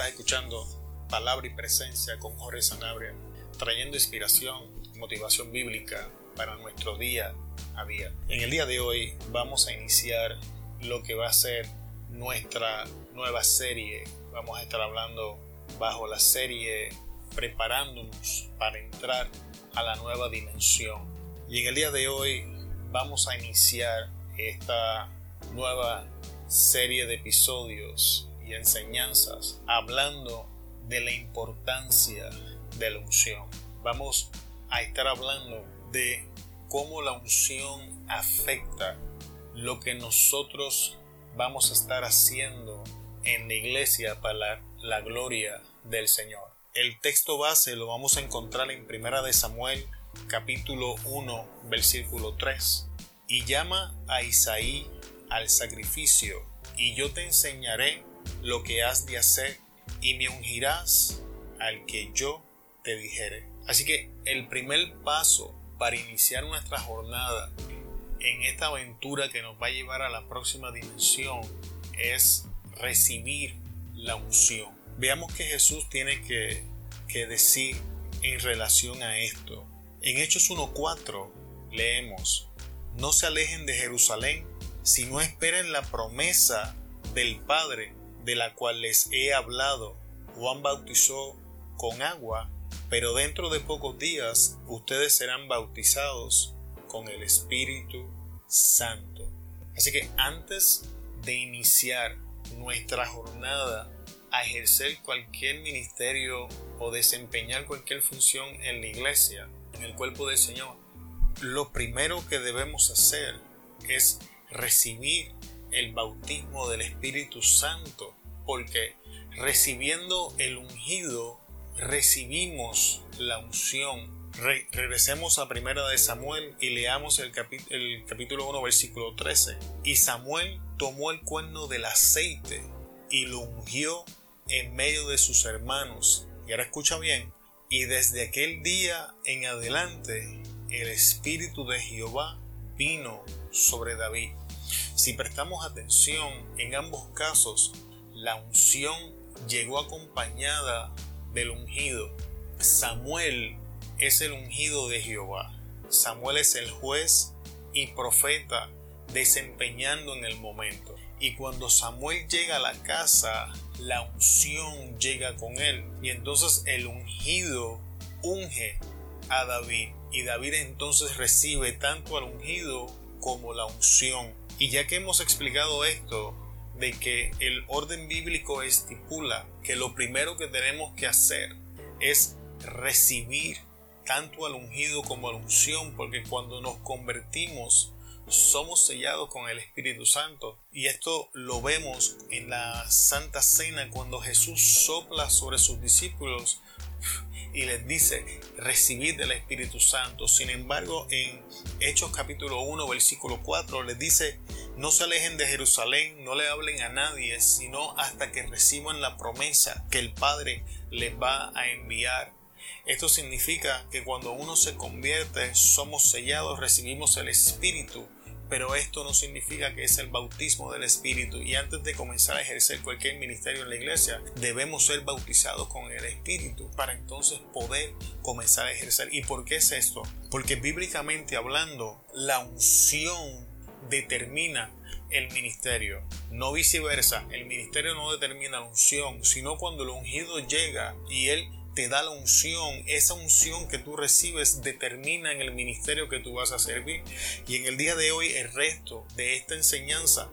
Estás escuchando Palabra y Presencia con Jorge Sanabria, trayendo inspiración, motivación bíblica para nuestro día a día. En el día de hoy vamos a iniciar lo que va a ser nuestra nueva serie. Vamos a estar hablando bajo la serie preparándonos para entrar a la nueva dimensión. Y en el día de hoy vamos a iniciar esta nueva serie de episodios enseñanzas hablando de la importancia de la unción. Vamos a estar hablando de cómo la unción afecta lo que nosotros vamos a estar haciendo en la iglesia para la, gloria del Señor. El texto base lo vamos a encontrar en Primera de Samuel capítulo 1 versículo 3 y llama a Isaí al sacrificio y yo te enseñaré lo que has de hacer y me ungirás al que yo te dijere. Así que el primer paso para iniciar nuestra jornada en esta aventura que nos va a llevar a la próxima dimensión es recibir la unción. Veamos que Jesús tiene que, que decir en relación a esto. En Hechos 1.4 leemos, no se alejen de Jerusalén, sino esperen la promesa del Padre de la cual les he hablado. Juan bautizó con agua, pero dentro de pocos días ustedes serán bautizados con el Espíritu Santo. Así que antes de iniciar nuestra jornada a ejercer cualquier ministerio o desempeñar cualquier función en la iglesia, en el cuerpo del Señor, lo primero que debemos hacer es recibir el bautismo del Espíritu Santo, porque recibiendo el ungido recibimos la unción. regresemos a primera de Samuel y leamos el, el capítulo 1 versículo 13. Y Samuel tomó el cuerno del aceite y lo ungió en medio de sus hermanos. Y ahora escucha bien. Y desde aquel día en adelante el Espíritu de Jehová vino sobre David. Si prestamos atención, en ambos casos, la unción llegó acompañada del ungido. Samuel es el ungido de Jehová. Samuel es el juez y profeta desempeñando en el momento. Y cuando Samuel llega a la casa, la unción llega con él. Y entonces el ungido unge a David. Y David entonces recibe tanto al ungido como la unción. Y ya que hemos explicado esto, de que el orden bíblico estipula que lo primero que tenemos que hacer es recibir tanto al ungido como a la unción, porque cuando nos convertimos somos sellados con el Espíritu Santo. Y esto lo vemos en la Santa Cena cuando Jesús sopla sobre sus discípulos y les dice, recibid del Espíritu Santo. Sin embargo, en Hechos capítulo 1, versículo 4, les dice, no se alejen de Jerusalén, no le hablen a nadie, sino hasta que reciban la promesa que el Padre les va a enviar. Esto significa que cuando uno se convierte, somos sellados, recibimos el Espíritu pero esto no significa que es el bautismo del Espíritu y antes de comenzar a ejercer cualquier ministerio en la iglesia debemos ser bautizados con el Espíritu para entonces poder comenzar a ejercer. ¿Y por qué es esto? Porque bíblicamente hablando la unción determina el ministerio, no viceversa. El ministerio no determina la unción, sino cuando el ungido llega y él te da la unción, esa unción que tú recibes determina en el ministerio que tú vas a servir. Y en el día de hoy, el resto de esta enseñanza,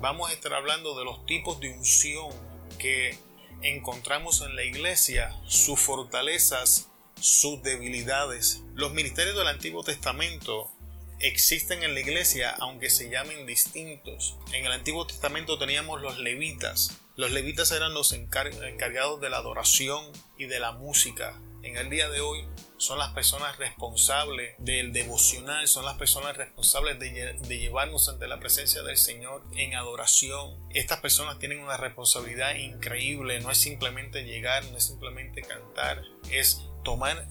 vamos a estar hablando de los tipos de unción que encontramos en la iglesia, sus fortalezas, sus debilidades. Los ministerios del Antiguo Testamento existen en la iglesia aunque se llamen distintos. En el Antiguo Testamento teníamos los levitas. Los levitas eran los encargados de la adoración y de la música. En el día de hoy son las personas responsables del devocional, son las personas responsables de, de, llevarnos ante la presencia del Señor en adoración. Estas personas tienen una responsabilidad increíble, no es simplemente llegar, no es simplemente cantar, es tomar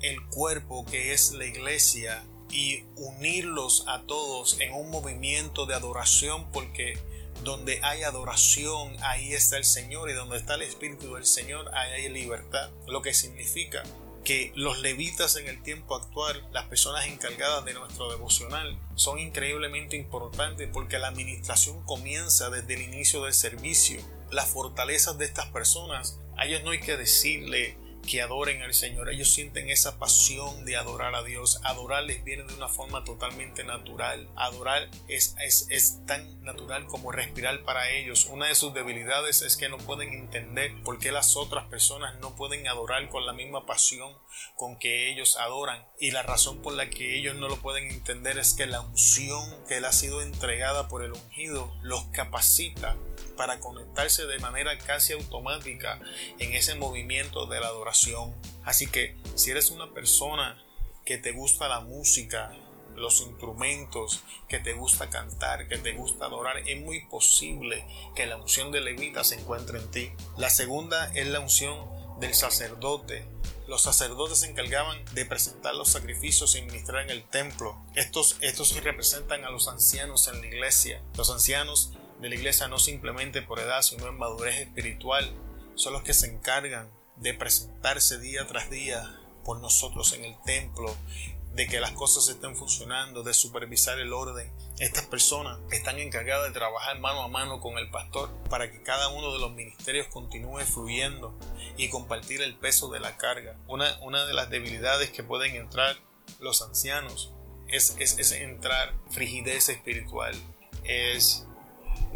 el cuerpo que es la iglesia y unirlos a todos en un movimiento de adoración porque Donde hay adoración, ahí está el Señor y donde está el Espíritu del Señor, ahí hay libertad. Lo que significa que los levitas en el tiempo actual, las personas encargadas de nuestro devocional, son increíblemente importantes porque la administración comienza desde el inicio del servicio. Las fortalezas de estas personas, a ellos no hay que decirle que adoren al Señor. Ellos sienten esa pasión de adorar a Dios. Adorarles viene de una forma totalmente natural. Adorar es, es, es, tan natural como respirar para ellos. Una de sus debilidades es que no pueden entender por qué las otras personas no pueden adorar con la misma pasión con que ellos adoran. Y la razón por la que ellos no lo pueden entender es que la unción que le ha sido entregada por el ungido los capacita para conectarse de manera casi automática en ese movimiento de la adoración. Así que si eres una persona que te gusta la música, los instrumentos, que te gusta cantar, que te gusta adorar, es muy posible que la unción de levita se encuentre en ti. La segunda es la unción del sacerdote. Los sacerdotes se encargaban de presentar los sacrificios y ministrar en el templo. Estos, estos representan a los ancianos en la iglesia. Los ancianos de la iglesia no simplemente por edad, sino en madurez espiritual, son los que se encargan de presentarse día tras día por nosotros en el templo, de que las cosas estén funcionando, de supervisar el orden. Estas personas están encargadas de trabajar mano a mano con el pastor para que cada uno de los ministerios continúe fluyendo y compartir el peso de la carga. Una, una de las debilidades que pueden entrar los ancianos es, es, es entrar frigidez espiritual, es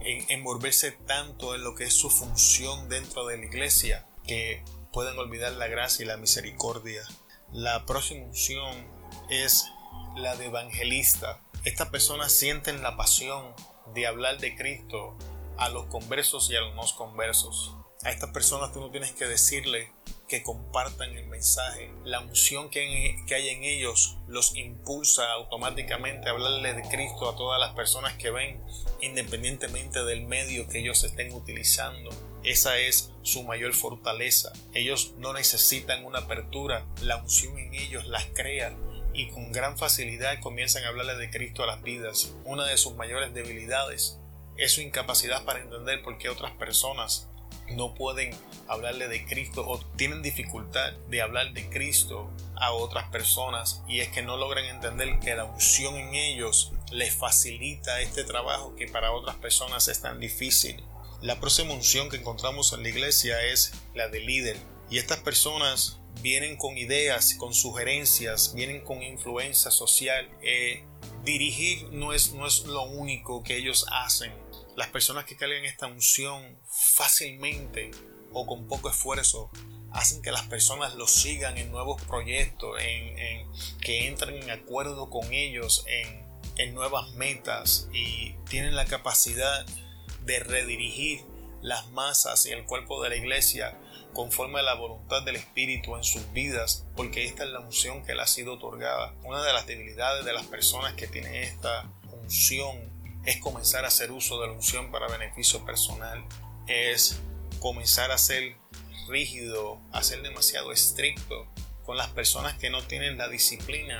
en envolverse tanto en lo que es su función dentro de la iglesia que pueden olvidar la gracia y la misericordia. La próxima unción es la de evangelista. Estas personas sienten la pasión de hablar de Cristo a los conversos y a los no conversos. A estas personas tú no tienes que decirle que compartan el mensaje. La unción que, que, hay en ellos los impulsa automáticamente a hablarle de Cristo a todas las personas que ven, independientemente del medio que ellos estén utilizando. Esa es su mayor fortaleza. Ellos no necesitan una apertura, la unción en ellos las crea y con gran facilidad comienzan a hablarle de Cristo a las vidas. Una de sus mayores debilidades es su incapacidad para entender por qué otras personas no pueden hablarle de Cristo o tienen dificultad de hablar de Cristo a otras personas y es que no logran entender que la unción en ellos les facilita este trabajo que para otras personas es tan difícil. La próxima unción que encontramos en la iglesia es la de líder y estas personas vienen con ideas, con sugerencias, vienen con influencia social. Eh, dirigir no es, no es lo único que ellos hacen las personas que cargan esta unción fácilmente o con poco esfuerzo hacen que las personas los sigan en nuevos proyectos, en, que entren en acuerdo con ellos en, en nuevas metas y tienen la capacidad de redirigir las masas y el cuerpo de la iglesia conforme a la voluntad del Espíritu en sus vidas, porque esta es la unción que le ha sido otorgada. Una de las debilidades de las personas que tienen esta unción es comenzar a hacer uso de la unción para beneficio personal, es comenzar a ser rígido, a ser demasiado estricto con las personas que no tienen la disciplina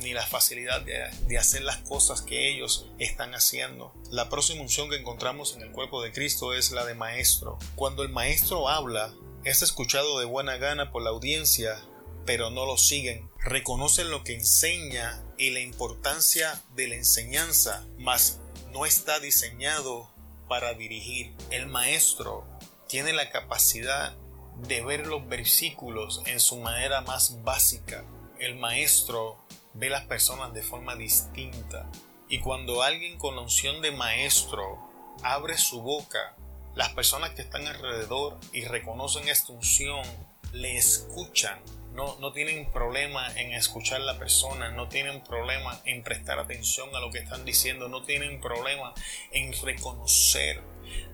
ni la facilidad de, hacer las cosas que ellos están haciendo. La próxima unción que encontramos en el cuerpo de Cristo es la de maestro. Cuando el maestro habla, es escuchado de buena gana por la audiencia, pero no lo siguen. Reconocen lo que enseña y la importancia de la enseñanza, mas no está diseñado para dirigir. El maestro tiene la capacidad de ver los versículos en su manera más básica. El maestro ve las personas de forma distinta. Y cuando alguien con unción de maestro abre su boca, las personas que están alrededor y reconocen esta unción le escuchan no, no tienen problema en escuchar a la persona, no tienen problema en prestar atención a lo que están diciendo, no tienen problema en reconocer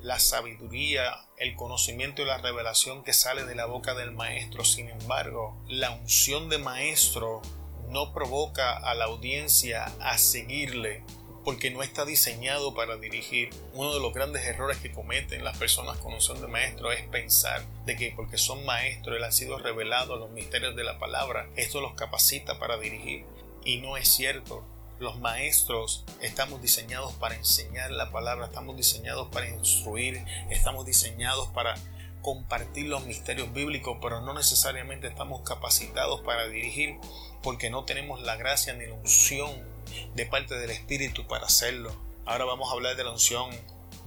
la sabiduría, el conocimiento y la revelación que sale de la boca del maestro. Sin embargo, la unción de maestro no provoca a la audiencia a seguirle porque no está diseñado para dirigir. Uno de los grandes errores que cometen las personas con unción de maestro es pensar de que porque son maestros, él ha sido revelado los misterios de la palabra, esto los capacita para dirigir. Y no es cierto. Los maestros estamos diseñados para enseñar la palabra, estamos diseñados para instruir, estamos diseñados para compartir los misterios bíblicos, pero no necesariamente estamos capacitados para dirigir porque no tenemos la gracia ni la unción de parte del Espíritu para hacerlo. Ahora vamos a hablar de la unción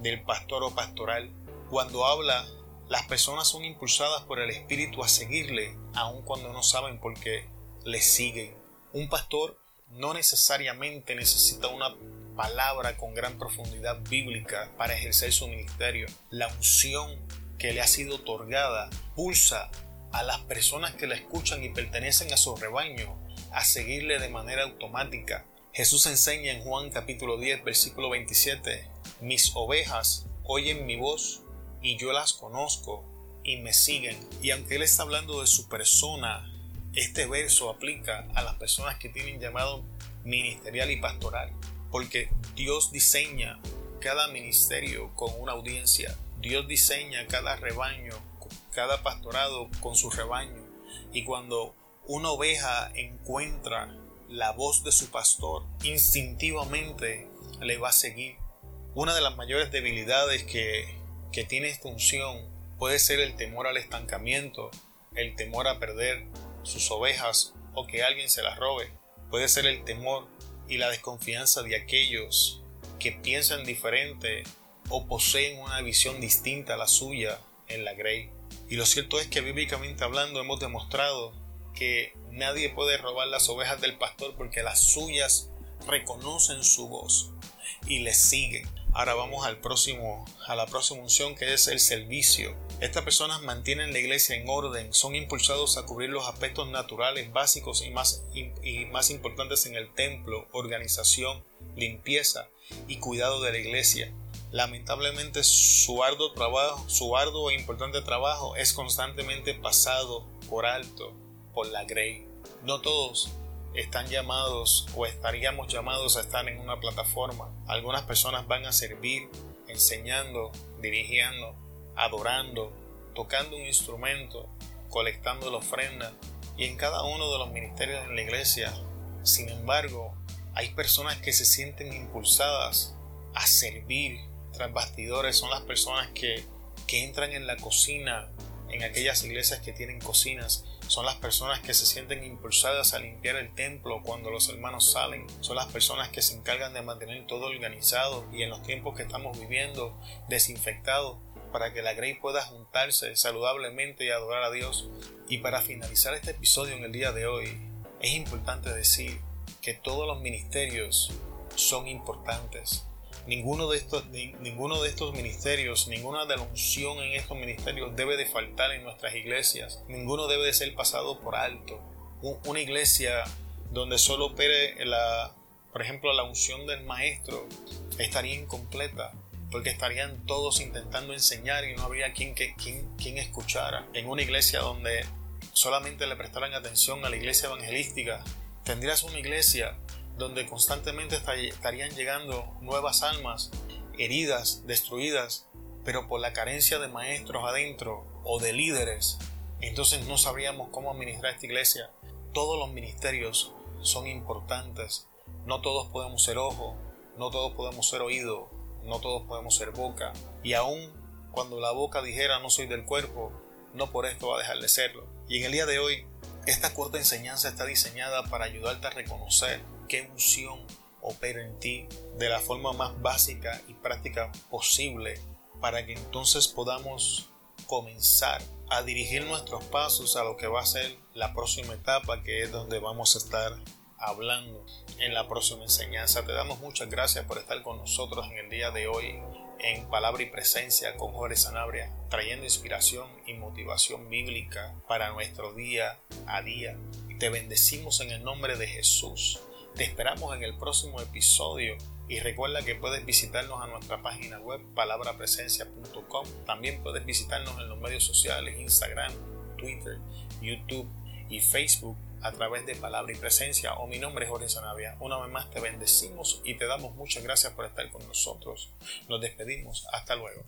del pastor o pastoral. Cuando habla, las personas son impulsadas por el Espíritu a seguirle, aun cuando no saben por qué le siguen. Un pastor no necesariamente necesita una palabra con gran profundidad bíblica para ejercer su ministerio. La unción que le ha sido otorgada pulsa a las personas que la escuchan y pertenecen a su rebaño a seguirle de manera automática. Jesús enseña en Juan capítulo 10 versículo 27, mis ovejas oyen mi voz y yo las conozco y me siguen. Y aunque él está hablando de su persona, este verso aplica a las personas que tienen llamado ministerial y pastoral, porque Dios diseña cada ministerio con una audiencia, Dios diseña cada rebaño, cada pastorado con su rebaño, y cuando una oveja encuentra la voz de su pastor, instintivamente le va a seguir. Una de las mayores debilidades que, que tiene esta unción puede ser el temor al estancamiento, el temor a perder sus ovejas o que alguien se las robe. Puede ser el temor y la desconfianza de aquellos que piensan diferente o poseen una visión distinta a la suya en la Grey. Y lo cierto es que bíblicamente hablando hemos demostrado que nadie puede robar las ovejas del pastor porque las suyas reconocen su voz y le siguen. Ahora vamos al próximo, a la próxima unción que es el servicio. Estas personas mantienen la iglesia en orden, son impulsados a cubrir los aspectos naturales básicos y más, y más importantes en el templo, organización, limpieza y cuidado de la iglesia. Lamentablemente su arduo trabajo, su arduo e importante trabajo es constantemente pasado por alto por la Grey. No todos están llamados o estaríamos llamados a estar en una plataforma. Algunas personas van a servir enseñando, dirigiendo, adorando, tocando un instrumento, colectando la ofrenda y en cada uno de los ministerios en la iglesia. Sin embargo, hay personas que se sienten impulsadas a servir tras bastidores. Son las personas que, que entran en la cocina, en aquellas iglesias que tienen cocinas son las personas que se sienten impulsadas a limpiar el templo cuando los hermanos salen, son las personas que se encargan de mantener todo organizado y en los tiempos que estamos viviendo desinfectado para que la Grey pueda juntarse saludablemente y adorar a Dios. Y para finalizar este episodio en el día de hoy, es importante decir que todos los ministerios son importantes. Ninguno de, estos, ninguno de estos ministerios, ninguna de la unción en estos ministerios debe de faltar en nuestras iglesias. Ninguno debe de ser pasado por alto. Una iglesia donde solo opere la, por ejemplo, la unción del maestro estaría incompleta porque estarían todos intentando enseñar y no habría quien, quien, quien escuchara. En una iglesia donde solamente le prestaran atención a la iglesia evangelística, tendrías una iglesia donde constantemente estarían llegando nuevas almas heridas, destruidas, pero por la carencia de maestros adentro o de líderes, entonces no sabríamos cómo administrar esta iglesia. Todos los ministerios son importantes, no todos podemos ser ojo, no todos podemos ser oído, no todos podemos ser boca, y aun cuando la boca dijera no soy del cuerpo, no por esto va a dejar de serlo. Y en el día de hoy, esta corta enseñanza está diseñada para ayudarte a reconocer qué unción opera en ti de la forma más básica y práctica posible para que entonces podamos comenzar a dirigir nuestros pasos a lo que va a ser la próxima etapa que es donde vamos a estar hablando en la próxima enseñanza. Te damos muchas gracias por estar con nosotros en el día de hoy en Palabra y Presencia con Jorge Sanabria, trayendo inspiración y motivación bíblica para nuestro día a día. Te bendecimos en el nombre de Jesús. Te esperamos en el próximo episodio y recuerda que puedes visitarnos a nuestra página web palabrapresencia.com. También puedes visitarnos en los medios sociales Instagram, Twitter, YouTube y Facebook a través de Palabra y Presencia o mi nombre es Jorge Sanavia. Una vez más te bendecimos y te damos muchas gracias por estar con nosotros. Nos despedimos. Hasta luego.